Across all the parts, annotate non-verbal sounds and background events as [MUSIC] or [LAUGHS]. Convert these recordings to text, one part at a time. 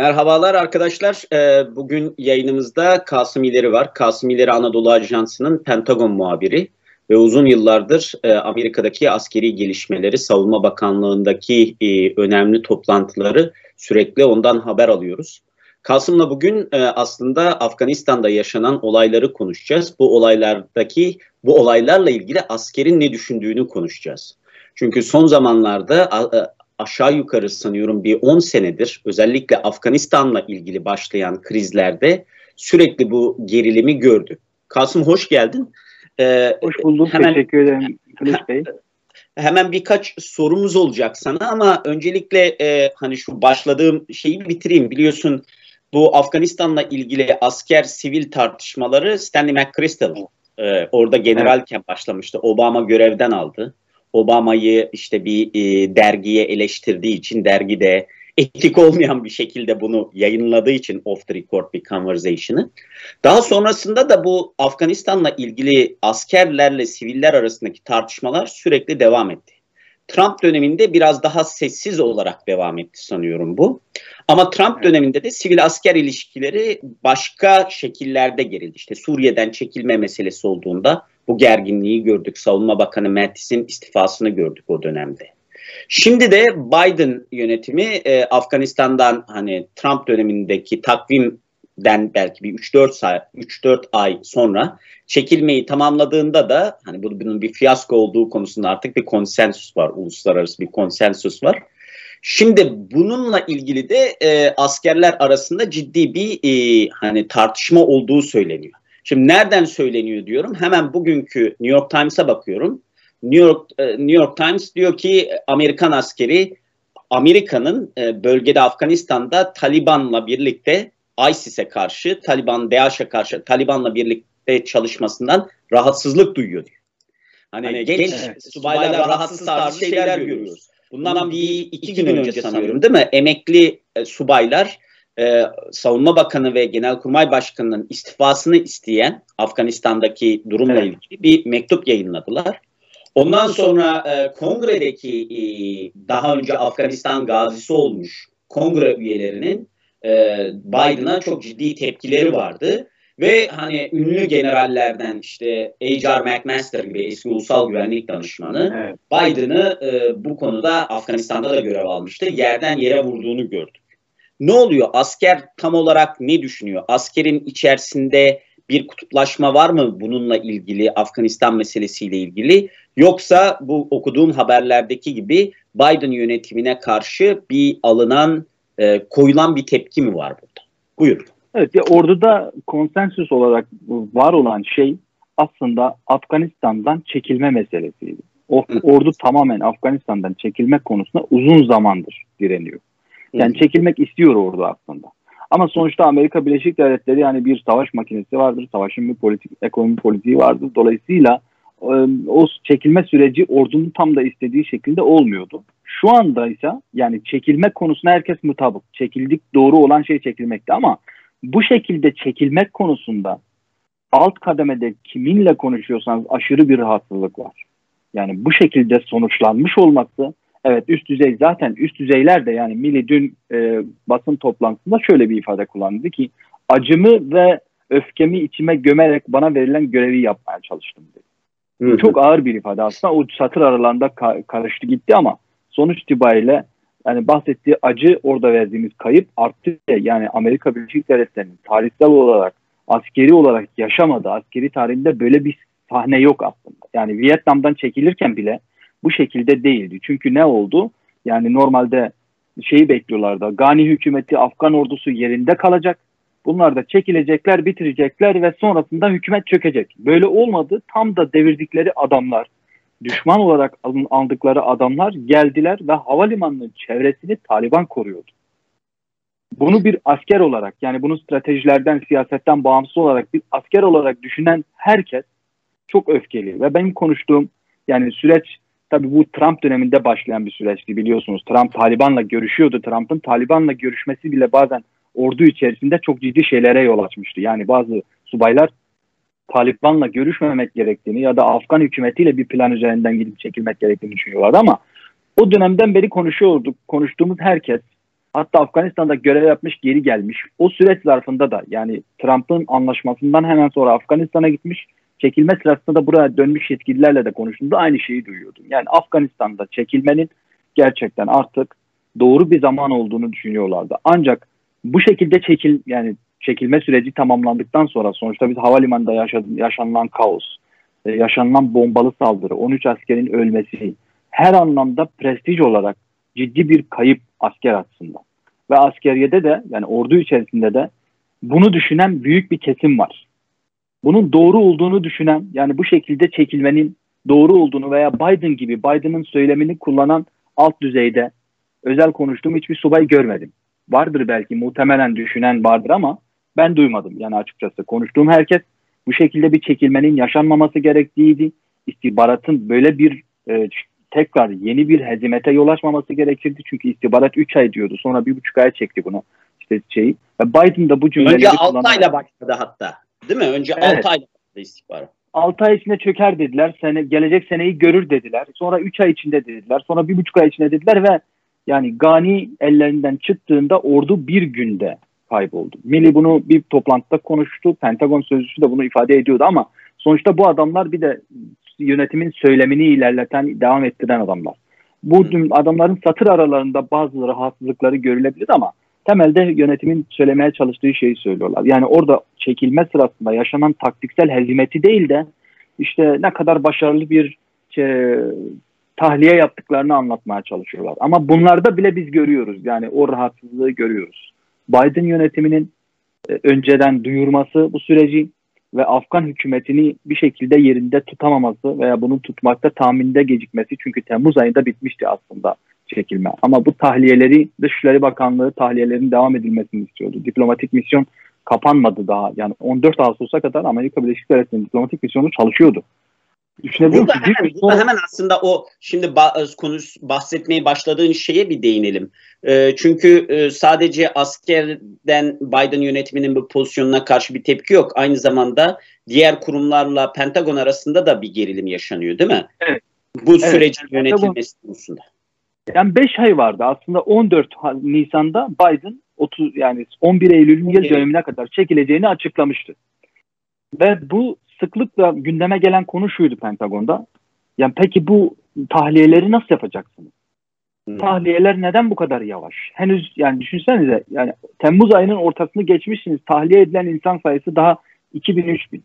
Merhabalar arkadaşlar. Ee, bugün yayınımızda Kasım İleri var. Kasım İleri Anadolu Ajansı'nın Pentagon muhabiri ve uzun yıllardır e, Amerika'daki askeri gelişmeleri, Savunma Bakanlığı'ndaki e, önemli toplantıları sürekli ondan haber alıyoruz. Kasım'la bugün e, aslında Afganistan'da yaşanan olayları konuşacağız. Bu olaylardaki, bu olaylarla ilgili askerin ne düşündüğünü konuşacağız. Çünkü son zamanlarda aşağı yukarı sanıyorum bir 10 senedir özellikle Afganistan'la ilgili başlayan krizlerde sürekli bu gerilimi gördük. Kasım hoş geldin. Ee, hoş bulduk. Hemen, Teşekkür ederim Kılıç Bey. Hemen birkaç sorumuz olacak sana ama öncelikle e, hani şu başladığım şeyi bitireyim. Biliyorsun bu Afganistan'la ilgili asker sivil tartışmaları Stanley McChrystal e, orada generalken evet. başlamıştı. Obama görevden aldı. Obama'yı işte bir e, dergiye eleştirdiği için dergide etik olmayan bir şekilde bunu yayınladığı için off the record bir conversation'ı. Daha sonrasında da bu Afganistan'la ilgili askerlerle siviller arasındaki tartışmalar sürekli devam etti. Trump döneminde biraz daha sessiz olarak devam etti sanıyorum bu. Ama Trump döneminde de sivil asker ilişkileri başka şekillerde gerildi. İşte Suriye'den çekilme meselesi olduğunda bu gerginliği gördük. Savunma Bakanı Mattis'in istifasını gördük o dönemde. Şimdi de Biden yönetimi e, Afganistan'dan hani Trump dönemindeki takvimden belki bir 3-4 3-4 ay sonra çekilmeyi tamamladığında da hani bunun bir fiyasko olduğu konusunda artık bir konsensus var. Uluslararası bir konsensus var. Şimdi bununla ilgili de e, askerler arasında ciddi bir e, hani tartışma olduğu söyleniyor. Şimdi nereden söyleniyor diyorum. Hemen bugünkü New York Times'a bakıyorum. New York e, New York Times diyor ki Amerikan askeri Amerika'nın e, bölgede Afganistan'da Taliban'la birlikte ISIS'e karşı, Taliban, DAEŞ'e karşı Taliban'la birlikte çalışmasından rahatsızlık duyuyor diyor. Hani, hani genç evet. subaylar rahatsız tarzı şeyler görüyoruz. Bundan bir iki gün önce sanıyorum değil mi? Emekli e, subaylar e, Savunma Bakanı ve Genelkurmay Başkanı'nın istifasını isteyen Afganistan'daki durumla evet. ilgili bir mektup yayınladılar. Ondan sonra e, kongredeki e, daha önce Afganistan gazisi olmuş kongre üyelerinin e, Biden'a çok ciddi tepkileri vardı. Ve hani ünlü generallerden işte H.R. McMaster gibi eski ulusal güvenlik danışmanı evet. Biden'ı e, bu konuda Afganistan'da da görev almıştı. Yerden yere vurduğunu gördük. Ne oluyor? Asker tam olarak ne düşünüyor? Askerin içerisinde bir kutuplaşma var mı bununla ilgili, Afganistan meselesiyle ilgili? Yoksa bu okuduğum haberlerdeki gibi Biden yönetimine karşı bir alınan, e, koyulan bir tepki mi var burada? Buyurun. Evet, ya orduda konsensüs olarak var olan şey aslında Afganistan'dan çekilme meselesiydi. O, ordu tamamen Afganistan'dan çekilme konusunda uzun zamandır direniyor. Yani çekilmek istiyor ordu aslında. Ama sonuçta Amerika Birleşik Devletleri yani bir savaş makinesi vardır. Savaşın bir politik, ekonomi politiği vardır. Dolayısıyla o çekilme süreci ordunun tam da istediği şekilde olmuyordu. Şu anda ise yani çekilmek konusunda herkes mutabık. Çekildik doğru olan şey çekilmekti ama bu şekilde çekilmek konusunda alt kademede kiminle konuşuyorsanız aşırı bir rahatsızlık var. Yani bu şekilde sonuçlanmış olması evet üst düzey zaten üst düzeyler de yani Mili dün e, basın toplantısında şöyle bir ifade kullandı ki acımı ve öfkemi içime gömerek bana verilen görevi yapmaya çalıştım dedi. Hı hı. Çok ağır bir ifade aslında o satır aralarında ka- karıştı gitti ama sonuç itibariyle yani bahsettiği acı orada verdiğimiz kayıp arttı. Yani Amerika Birleşik Devletleri'nin tarihsel olarak askeri olarak yaşamadı. Askeri tarihinde böyle bir sahne yok aslında. Yani Vietnam'dan çekilirken bile bu şekilde değildi. Çünkü ne oldu? Yani normalde şeyi bekliyorlardı. Gani hükümeti Afgan ordusu yerinde kalacak. Bunlar da çekilecekler, bitirecekler ve sonrasında hükümet çökecek. Böyle olmadı. Tam da devirdikleri adamlar, düşman olarak aldıkları adamlar geldiler ve havalimanının çevresini Taliban koruyordu. Bunu bir asker olarak yani bunu stratejilerden, siyasetten bağımsız olarak bir asker olarak düşünen herkes çok öfkeli. Ve benim konuştuğum yani süreç tabii bu Trump döneminde başlayan bir süreçti biliyorsunuz. Trump Taliban'la görüşüyordu. Trump'ın Taliban'la görüşmesi bile bazen ordu içerisinde çok ciddi şeylere yol açmıştı. Yani bazı subaylar Taliban'la görüşmemek gerektiğini ya da Afgan hükümetiyle bir plan üzerinden gidip çekilmek gerektiğini düşünüyorlardı ama o dönemden beri konuşuyorduk. Konuştuğumuz herkes Hatta Afganistan'da görev yapmış geri gelmiş. O süreç zarfında da yani Trump'ın anlaşmasından hemen sonra Afganistan'a gitmiş. Çekilme sırasında da buraya dönmüş yetkililerle de konuştuğumda aynı şeyi duyuyordum. Yani Afganistan'da çekilmenin gerçekten artık doğru bir zaman olduğunu düşünüyorlardı. Ancak bu şekilde çekil yani çekilme süreci tamamlandıktan sonra sonuçta biz havalimanında yaşadı, yaşanılan kaos, e, yaşanılan bombalı saldırı, 13 askerin ölmesi her anlamda prestij olarak ciddi bir kayıp asker açısından. Ve askeriyede de yani ordu içerisinde de bunu düşünen büyük bir kesim var. Bunun doğru olduğunu düşünen yani bu şekilde çekilmenin doğru olduğunu veya Biden gibi Biden'ın söylemini kullanan alt düzeyde özel konuştuğum hiçbir subay görmedim. Vardır belki muhtemelen düşünen vardır ama ben duymadım yani açıkçası. Konuştuğum herkes bu şekilde bir çekilmenin yaşanmaması gerektiğiydi. İstihbaratın böyle bir e, tekrar yeni bir hezimete yol açmaması gerekirdi. Çünkü istihbarat 3 ay diyordu. Sonra 1,5 ay çekti bunu. İşte şeyi. Ve Biden da bu cümleleri Önce 6 ayla başladı hatta. Değil mi? Önce evet. 6 ayla başladı istihbarat. 6 ay içinde çöker dediler. Sene, gelecek seneyi görür dediler. Sonra 3 ay içinde dediler. Sonra 1,5 ay içinde dediler ve yani Gani ellerinden çıktığında ordu bir günde kayboldu. Milli bunu bir toplantıda konuştu. Pentagon sözcüsü de bunu ifade ediyordu ama sonuçta bu adamlar bir de yönetimin söylemini ilerleten, devam ettiren adamlar. Bu adamların satır aralarında bazı rahatsızlıkları görülebilir ama temelde yönetimin söylemeye çalıştığı şeyi söylüyorlar. Yani orada çekilme sırasında yaşanan taktiksel hezimeti değil de işte ne kadar başarılı bir şey, tahliye yaptıklarını anlatmaya çalışıyorlar. Ama bunlarda bile biz görüyoruz. Yani o rahatsızlığı görüyoruz. Biden yönetiminin e, önceden duyurması bu süreci ve Afgan hükümetini bir şekilde yerinde tutamaması veya bunu tutmakta tahminde gecikmesi çünkü Temmuz ayında bitmişti aslında çekilme. Ama bu tahliyeleri Dışişleri Bakanlığı tahliyelerin devam edilmesini istiyordu. Diplomatik misyon kapanmadı daha. Yani 14 Ağustos'a kadar Amerika Birleşik Devletleri'nin diplomatik misyonu çalışıyordu. Düşünebiliyor burada, musun? Hemen, burada hemen aslında o şimdi ba- konuş bahsetmeye başladığın şeye bir değinelim. E, çünkü e, sadece askerden Biden yönetiminin bu pozisyonuna karşı bir tepki yok. Aynı zamanda diğer kurumlarla Pentagon arasında da bir gerilim yaşanıyor değil mi? Evet. Bu evet. sürecin yönetilmesi konusunda. Yani 5 ay vardı aslında 14 Nisan'da Biden 30 yani 11 Eylül'ün yıl dönemine kadar çekileceğini açıklamıştı. Ve bu sıklıkla gündeme gelen konu şuydu Pentagon'da. Yani peki bu tahliyeleri nasıl yapacaksınız? Hmm. Tahliyeler neden bu kadar yavaş? Henüz yani düşünsenize yani Temmuz ayının ortasını geçmişsiniz. Tahliye edilen insan sayısı daha 2000-3000.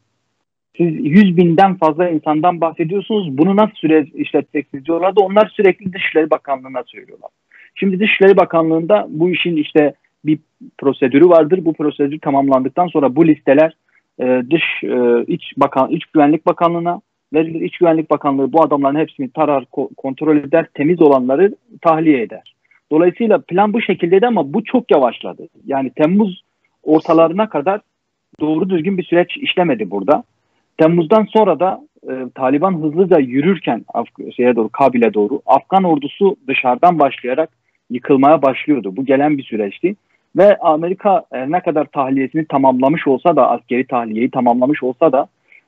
Siz 100 binden fazla insandan bahsediyorsunuz. Bunu nasıl süre işleteceksiniz diyorlar da onlar sürekli Dışişleri Bakanlığı'na söylüyorlar. Şimdi Dışişleri Bakanlığı'nda bu işin işte bir prosedürü vardır. Bu prosedür tamamlandıktan sonra bu listeler e, dış e, iç bakan iç güvenlik bakanlığına verilir. İç güvenlik bakanlığı bu adamların hepsini tarar, ko- kontrol eder, temiz olanları tahliye eder. Dolayısıyla plan bu şekildeydi ama bu çok yavaşladı. Yani Temmuz ortalarına kadar doğru düzgün bir süreç işlemedi burada. Temmuz'dan sonra da e, Taliban hızlıca yürürken Af- şeye doğru Kabil'e doğru Afgan ordusu dışarıdan başlayarak yıkılmaya başlıyordu. Bu gelen bir süreçti. Ve Amerika e, ne kadar tahliyesini tamamlamış olsa da askeri tahliyeyi tamamlamış olsa da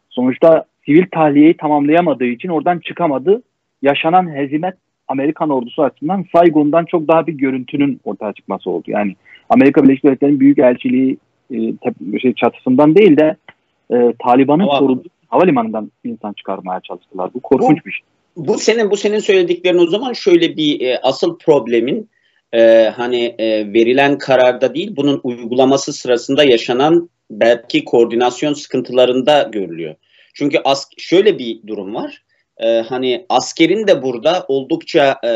sonuçta sivil tahliyeyi tamamlayamadığı için oradan çıkamadı. Yaşanan hezimet Amerikan ordusu açısından Saigon'dan çok daha bir görüntünün ortaya çıkması oldu. Yani Amerika Birleşik Devletleri'nin büyük elçiliği e, şey, çatısından değil de e, Taliban'ın koruduğu havalimanından insan çıkarmaya çalıştılar. Bu korkunç bu, bir şey. Bu senin bu senin söylediklerin o zaman şöyle bir e, asıl problemin e, hani e, verilen kararda değil bunun uygulaması sırasında yaşanan belki koordinasyon sıkıntılarında görülüyor. Çünkü as şöyle bir durum var. E, hani askerin de burada oldukça e,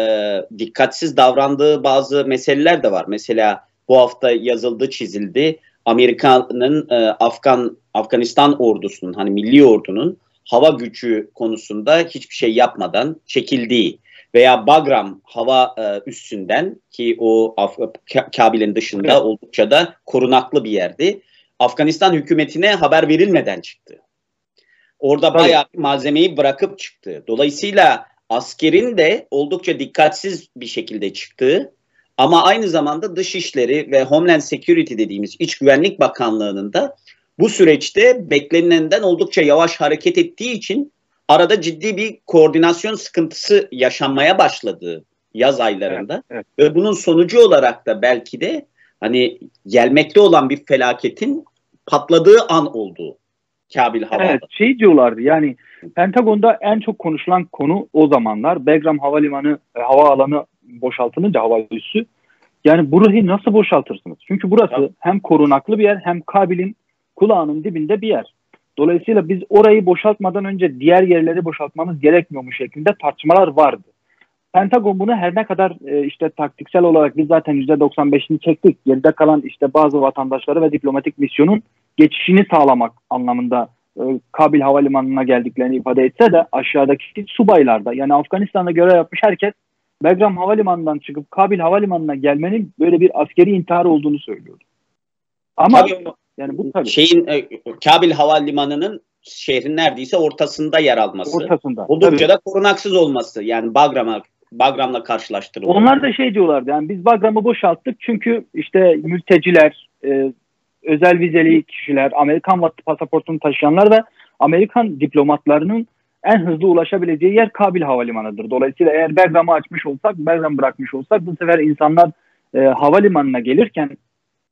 dikkatsiz davrandığı bazı meseleler de var. Mesela bu hafta yazıldı, çizildi. Amerika'nın e, Afgan Afganistan ordusunun hani milli ordunun hava gücü konusunda hiçbir şey yapmadan çekildiği veya Bagram hava e, üssünden ki o Kabil'in dışında evet. oldukça da korunaklı bir yerdi. Afganistan hükümetine haber verilmeden çıktı. Orada Tabii. bayağı malzemeyi bırakıp çıktı. Dolayısıyla askerin de oldukça dikkatsiz bir şekilde çıktığı ama aynı zamanda Dışişleri ve Homeland Security dediğimiz İç Güvenlik Bakanlığı'nın da bu süreçte beklenilenden oldukça yavaş hareket ettiği için arada ciddi bir koordinasyon sıkıntısı yaşanmaya başladığı yaz aylarında evet, evet. ve bunun sonucu olarak da belki de hani gelmekte olan bir felaketin patladığı an olduğu Kabil Havada. Evet şey diyorlardı yani Pentagon'da en çok konuşulan konu o zamanlar Bagram Havalimanı e, hava alanı boşaltılınca hava üssü yani burayı nasıl boşaltırsınız? Çünkü burası hem korunaklı bir yer hem Kabil'in kulağının dibinde bir yer. Dolayısıyla biz orayı boşaltmadan önce diğer yerleri boşaltmamız gerekmiyormuş şeklinde tartışmalar vardı. Pentagon bunu her ne kadar e, işte taktiksel olarak biz zaten %95'ini çektik. Geride kalan işte bazı vatandaşları ve diplomatik misyonun geçişini sağlamak anlamında e, Kabil Havalimanı'na geldiklerini ifade etse de aşağıdaki subaylarda yani Afganistan'da görev yapmış herkes Belgram Havalimanı'ndan çıkıp Kabil Havalimanı'na gelmenin böyle bir askeri intihar olduğunu söylüyordu. Ama tabii, yani bu tabii. Şeyin e, Kabil Havalimanı'nın şehrin neredeyse ortasında yer alması. Ortasında. Oldukça da korunaksız olması. Yani Bagram'a Bagram'la karşılaştırılıyor. Onlar da şey diyorlardı yani biz Bagram'ı boşalttık çünkü işte mülteciler, e, özel vizeli kişiler, Amerikan pasaportunu taşıyanlar ve Amerikan diplomatlarının en hızlı ulaşabileceği yer Kabil Havalimanı'dır. Dolayısıyla eğer Bergam'ı açmış olsak, Bergam bırakmış olsak bu sefer insanlar e, havalimanına gelirken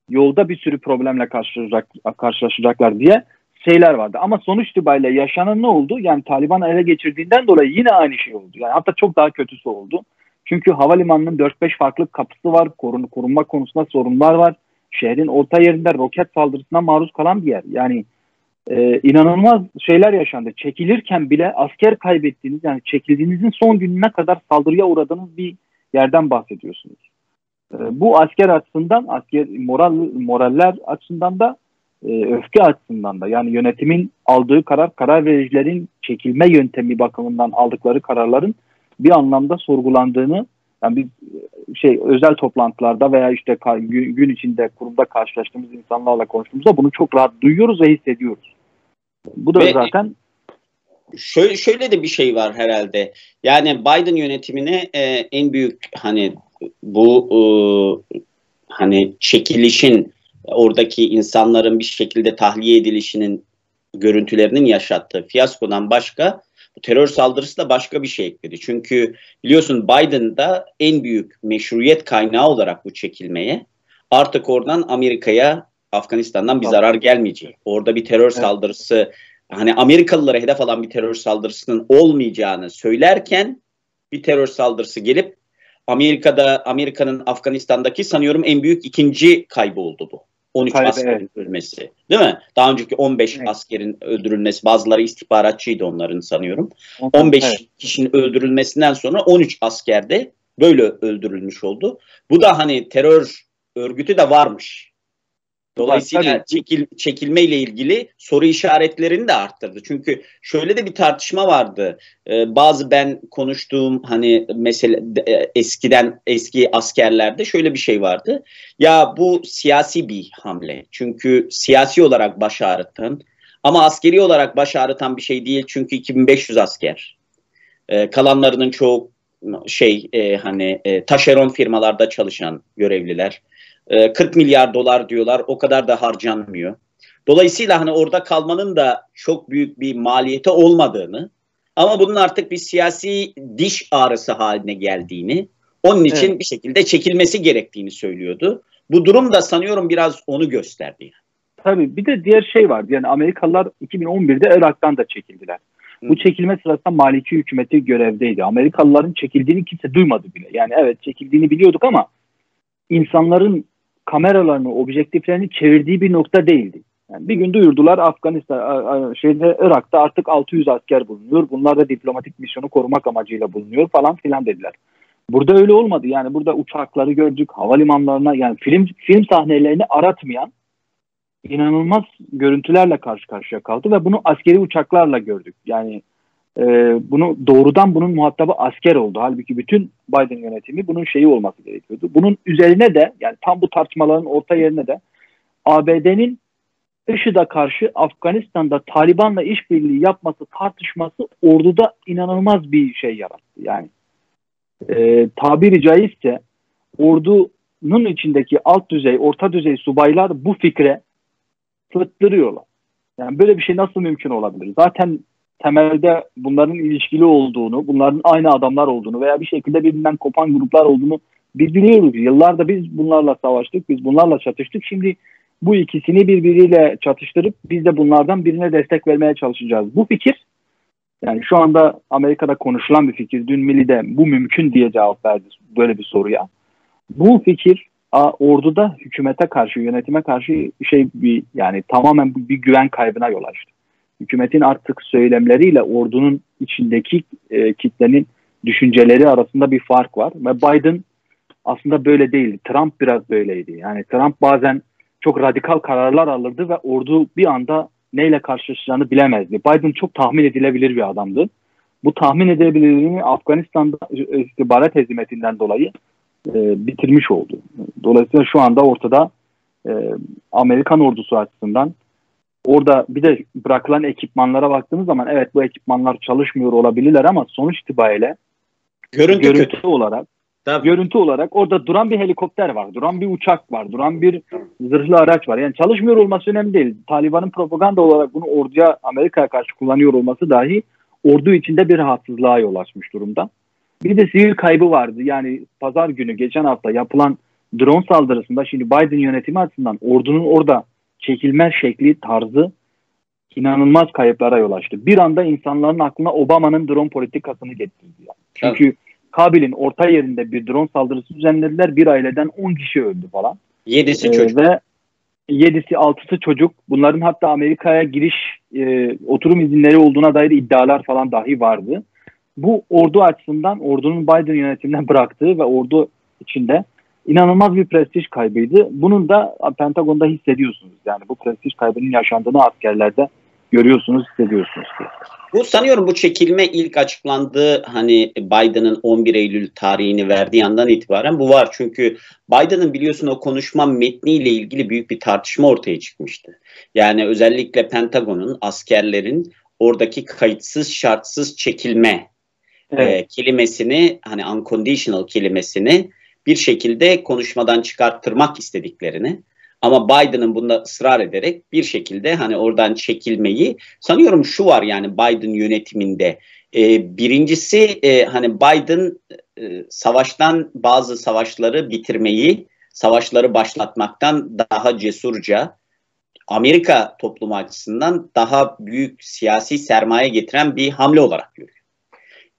yolda bir sürü problemle karşılaşacak, karşılaşacaklar diye şeyler vardı. Ama sonuç itibariyle yaşanan ne oldu? Yani Taliban ele geçirdiğinden dolayı yine aynı şey oldu. Yani hatta çok daha kötüsü oldu. Çünkü havalimanının 4-5 farklı kapısı var. Korun, korunma konusunda sorunlar var. Şehrin orta yerinde roket saldırısına maruz kalan bir yer. Yani e, inanılmaz şeyler yaşandı. Çekilirken bile asker kaybettiğiniz yani çekildiğinizin son gününe kadar saldırıya uğradığınız bir yerden bahsediyorsunuz. E, bu asker açısından, asker moral moraller açısından da e, öfke açısından da yani yönetimin aldığı karar, karar vericilerin çekilme yöntemi bakımından aldıkları kararların bir anlamda sorgulandığını yani bir şey özel toplantılarda veya işte gün, gün içinde kurumda karşılaştığımız insanlarla konuştuğumuzda bunu çok rahat duyuyoruz ve hissediyoruz. Bu da ve zaten şöyle şöyle de bir şey var herhalde. Yani Biden yönetimine e, en büyük hani bu e, hani çekilişin oradaki insanların bir şekilde tahliye edilişinin görüntülerinin yaşattığı fiyaskodan başka bu terör saldırısı da başka bir şey ekledi. Çünkü biliyorsun Biden da en büyük meşruiyet kaynağı olarak bu çekilmeye artık oradan Amerika'ya Afganistan'dan bir zarar gelmeyecek. Orada bir terör saldırısı hani Amerikalılara hedef alan bir terör saldırısının olmayacağını söylerken bir terör saldırısı gelip Amerika'da Amerika'nın Afganistan'daki sanıyorum en büyük ikinci kaybı oldu bu. 13 Kaybı, askerin evet. ölmesi. Değil mi? Daha önceki 15 evet. askerin öldürülmesi. Bazıları istihbaratçıydı onların sanıyorum. 15 evet. kişinin öldürülmesinden sonra 13 asker de böyle öldürülmüş oldu. Bu da hani terör örgütü de varmış. Dolayısıyla Tabii. çekil, çekilme ile ilgili soru işaretlerini de arttırdı. Çünkü şöyle de bir tartışma vardı. Ee, bazı ben konuştuğum hani mesele e, eskiden eski askerlerde şöyle bir şey vardı. Ya bu siyasi bir hamle. Çünkü siyasi olarak baş ağrıtan ama askeri olarak baş ağrıtan bir şey değil. Çünkü 2500 asker. Ee, kalanlarının çoğu şey e, hani e, taşeron firmalarda çalışan görevliler 40 ee, milyar dolar diyorlar. O kadar da harcanmıyor. Dolayısıyla hani orada kalmanın da çok büyük bir maliyeti olmadığını ama bunun artık bir siyasi diş ağrısı haline geldiğini, onun için evet. bir şekilde çekilmesi gerektiğini söylüyordu. Bu durum da sanıyorum biraz onu gösterdi. Tabii bir de diğer şey var. Yani Amerikalılar 2011'de Irak'tan da çekildiler. Hı. Bu çekilme sırasında Maliki hükümeti görevdeydi. Amerikalıların çekildiğini kimse duymadı bile. Yani evet çekildiğini biliyorduk ama insanların kameralarını, objektiflerini çevirdiği bir nokta değildi. Yani bir gün duyurdular Afganistan şeyde Irak'ta artık 600 asker bulunuyor. Bunlar da diplomatik misyonu korumak amacıyla bulunuyor falan filan dediler. Burada öyle olmadı. Yani burada uçakları gördük, havalimanlarına yani film film sahnelerini aratmayan inanılmaz görüntülerle karşı karşıya kaldı ve bunu askeri uçaklarla gördük. Yani e, bunu doğrudan bunun muhatabı asker oldu. Halbuki bütün Biden yönetimi bunun şeyi olması gerekiyordu. Bunun üzerine de yani tam bu tartışmaların orta yerine de ABD'nin IŞİD'e karşı Afganistan'da Taliban'la işbirliği yapması tartışması orduda inanılmaz bir şey yarattı. Yani e, tabiri caizse ordunun içindeki alt düzey, orta düzey subaylar bu fikre fıttırıyorlar. Yani böyle bir şey nasıl mümkün olabilir? Zaten temelde bunların ilişkili olduğunu, bunların aynı adamlar olduğunu veya bir şekilde birbirinden kopan gruplar olduğunu biliyoruz. Yıllarda biz bunlarla savaştık, biz bunlarla çatıştık. Şimdi bu ikisini birbiriyle çatıştırıp biz de bunlardan birine destek vermeye çalışacağız. Bu fikir yani şu anda Amerika'da konuşulan bir fikir. Dün Milli'de bu mümkün diye cevap verdi böyle bir soruya. Bu fikir orduda hükümete karşı, yönetime karşı şey bir yani tamamen bir güven kaybına yol açtı. Hükümetin artık söylemleriyle ordunun içindeki e, kitlenin düşünceleri arasında bir fark var ve Biden aslında böyle değildi. Trump biraz böyleydi. Yani Trump bazen çok radikal kararlar alırdı ve ordu bir anda neyle karşılaşacağını bilemezdi. Biden çok tahmin edilebilir bir adamdı. Bu tahmin edilebilirliğini Afganistan'da istihbarat hezimetinden dolayı e, bitirmiş oldu. Dolayısıyla şu anda ortada e, Amerikan ordusu açısından orada bir de bırakılan ekipmanlara baktığımız zaman evet bu ekipmanlar çalışmıyor olabilirler ama sonuç itibariyle görüntü, görüntü olarak Tabii. görüntü olarak orada duran bir helikopter var, duran bir uçak var, duran bir zırhlı araç var. Yani çalışmıyor olması önemli değil. Taliban'ın propaganda olarak bunu orduya Amerika'ya karşı kullanıyor olması dahi ordu içinde bir rahatsızlığa yol açmış durumda. Bir de sivil kaybı vardı. Yani pazar günü geçen hafta yapılan drone saldırısında şimdi Biden yönetimi açısından ordunun orada çekilme şekli, tarzı inanılmaz kayıplara yol açtı. Bir anda insanların aklına Obama'nın drone politikasını getirdi. Yani. Çünkü evet. Kabil'in orta yerinde bir drone saldırısı düzenlediler. Bir aileden 10 kişi öldü falan. Yedisi ee, çocuk. Ve yedisi altısı çocuk. Bunların hatta Amerika'ya giriş e, oturum izinleri olduğuna dair iddialar falan dahi vardı. Bu ordu açısından ordunun Biden yönetiminden bıraktığı ve ordu içinde inanılmaz bir prestij kaybıydı. Bunun da Pentagon'da hissediyorsunuz. Yani bu prestij kaybının yaşandığını askerlerde görüyorsunuz, hissediyorsunuz. Bu sanıyorum bu çekilme ilk açıklandığı hani Biden'ın 11 Eylül tarihini verdiği yandan itibaren bu var. Çünkü Biden'ın biliyorsun o konuşma metniyle ilgili büyük bir tartışma ortaya çıkmıştı. Yani özellikle Pentagon'un askerlerin oradaki kayıtsız şartsız çekilme evet. e, kelimesini hani unconditional kelimesini bir şekilde konuşmadan çıkarttırmak istediklerini ama Biden'ın bunda ısrar ederek bir şekilde hani oradan çekilmeyi sanıyorum şu var yani Biden yönetiminde. E, birincisi e, hani Biden e, savaştan bazı savaşları bitirmeyi, savaşları başlatmaktan daha cesurca Amerika toplumu açısından daha büyük siyasi sermaye getiren bir hamle olarak görüyor.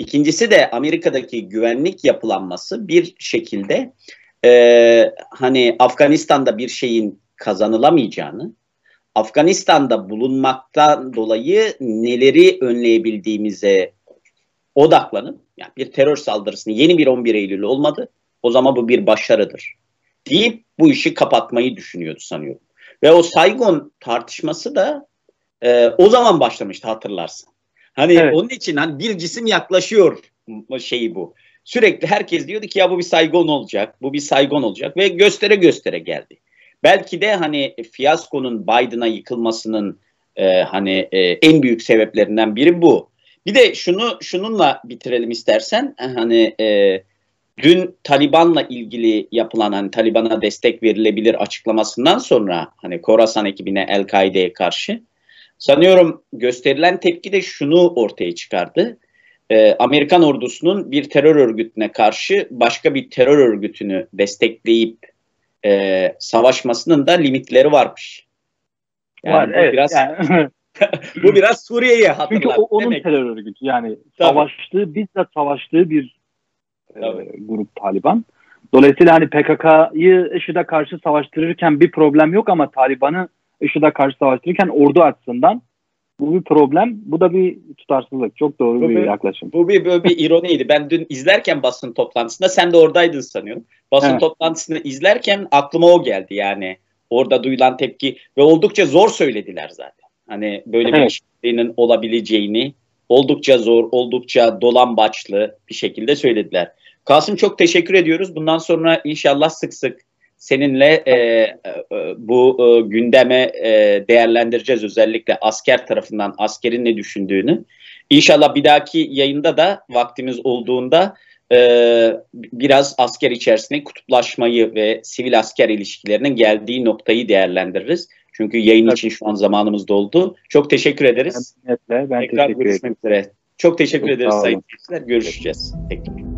İkincisi de Amerika'daki güvenlik yapılanması bir şekilde e, hani Afganistan'da bir şeyin kazanılamayacağını, Afganistan'da bulunmaktan dolayı neleri önleyebildiğimize odaklanıp yani bir terör saldırısını yeni bir 11 Eylül olmadı. O zaman bu bir başarıdır. Deyip bu işi kapatmayı düşünüyordu sanıyorum. Ve o Saigon tartışması da e, o zaman başlamıştı hatırlarsın. Hani evet. onun için hani bir cisim yaklaşıyor şeyi bu. Sürekli herkes diyordu ki ya bu bir Saigon olacak, bu bir Saigon olacak ve göstere göstere geldi. Belki de hani fiyaskonun Biden'a yıkılmasının e, hani e, en büyük sebeplerinden biri bu. Bir de şunu şununla bitirelim istersen. Hani e, dün Taliban'la ilgili yapılan hani Taliban'a destek verilebilir açıklamasından sonra hani Khorasan ekibine El-Kaide'ye karşı sanıyorum gösterilen tepki de şunu ortaya çıkardı e, Amerikan ordusunun bir terör örgütüne karşı başka bir terör örgütünü destekleyip e, savaşmasının da limitleri varmış. Yani Var, evet. Biraz, yani. [LAUGHS] bu biraz Suriye'yi hatırlar. Çünkü o, onun demek. terör örgütü yani Tabii. savaştığı, bizzat savaştığı bir e, grup Taliban. Dolayısıyla hani PKK'yı IŞİD'e karşı savaştırırken bir problem yok ama Taliban'ı IŞİD'e karşı savaştırırken ordu açısından bu bir problem. Bu da bir tutarsızlık. Çok doğru bu bir, bir yaklaşım. Bu bir böyle bir ironiydi. Ben dün izlerken basın toplantısında sen de oradaydın sanıyorum. Basın evet. toplantısını izlerken aklıma o geldi yani. Orada duyulan tepki ve oldukça zor söylediler zaten. Hani böyle evet. bir şeyinin olabileceğini oldukça zor, oldukça dolambaçlı bir şekilde söylediler. Kasım çok teşekkür ediyoruz. Bundan sonra inşallah sık sık seninle e, e, bu e, gündeme e, değerlendireceğiz özellikle asker tarafından askerin ne düşündüğünü. İnşallah bir dahaki yayında da vaktimiz olduğunda e, biraz asker içerisinde kutuplaşmayı ve sivil asker ilişkilerinin geldiği noktayı değerlendiririz. Çünkü yayın evet. için şu an zamanımız doldu. Çok teşekkür ederiz. Ben, ben Tekrar teşekkür görüşmek üzere. Çok teşekkür Çok ederiz sayın seyirciler. Görüşeceğiz. Tekrar.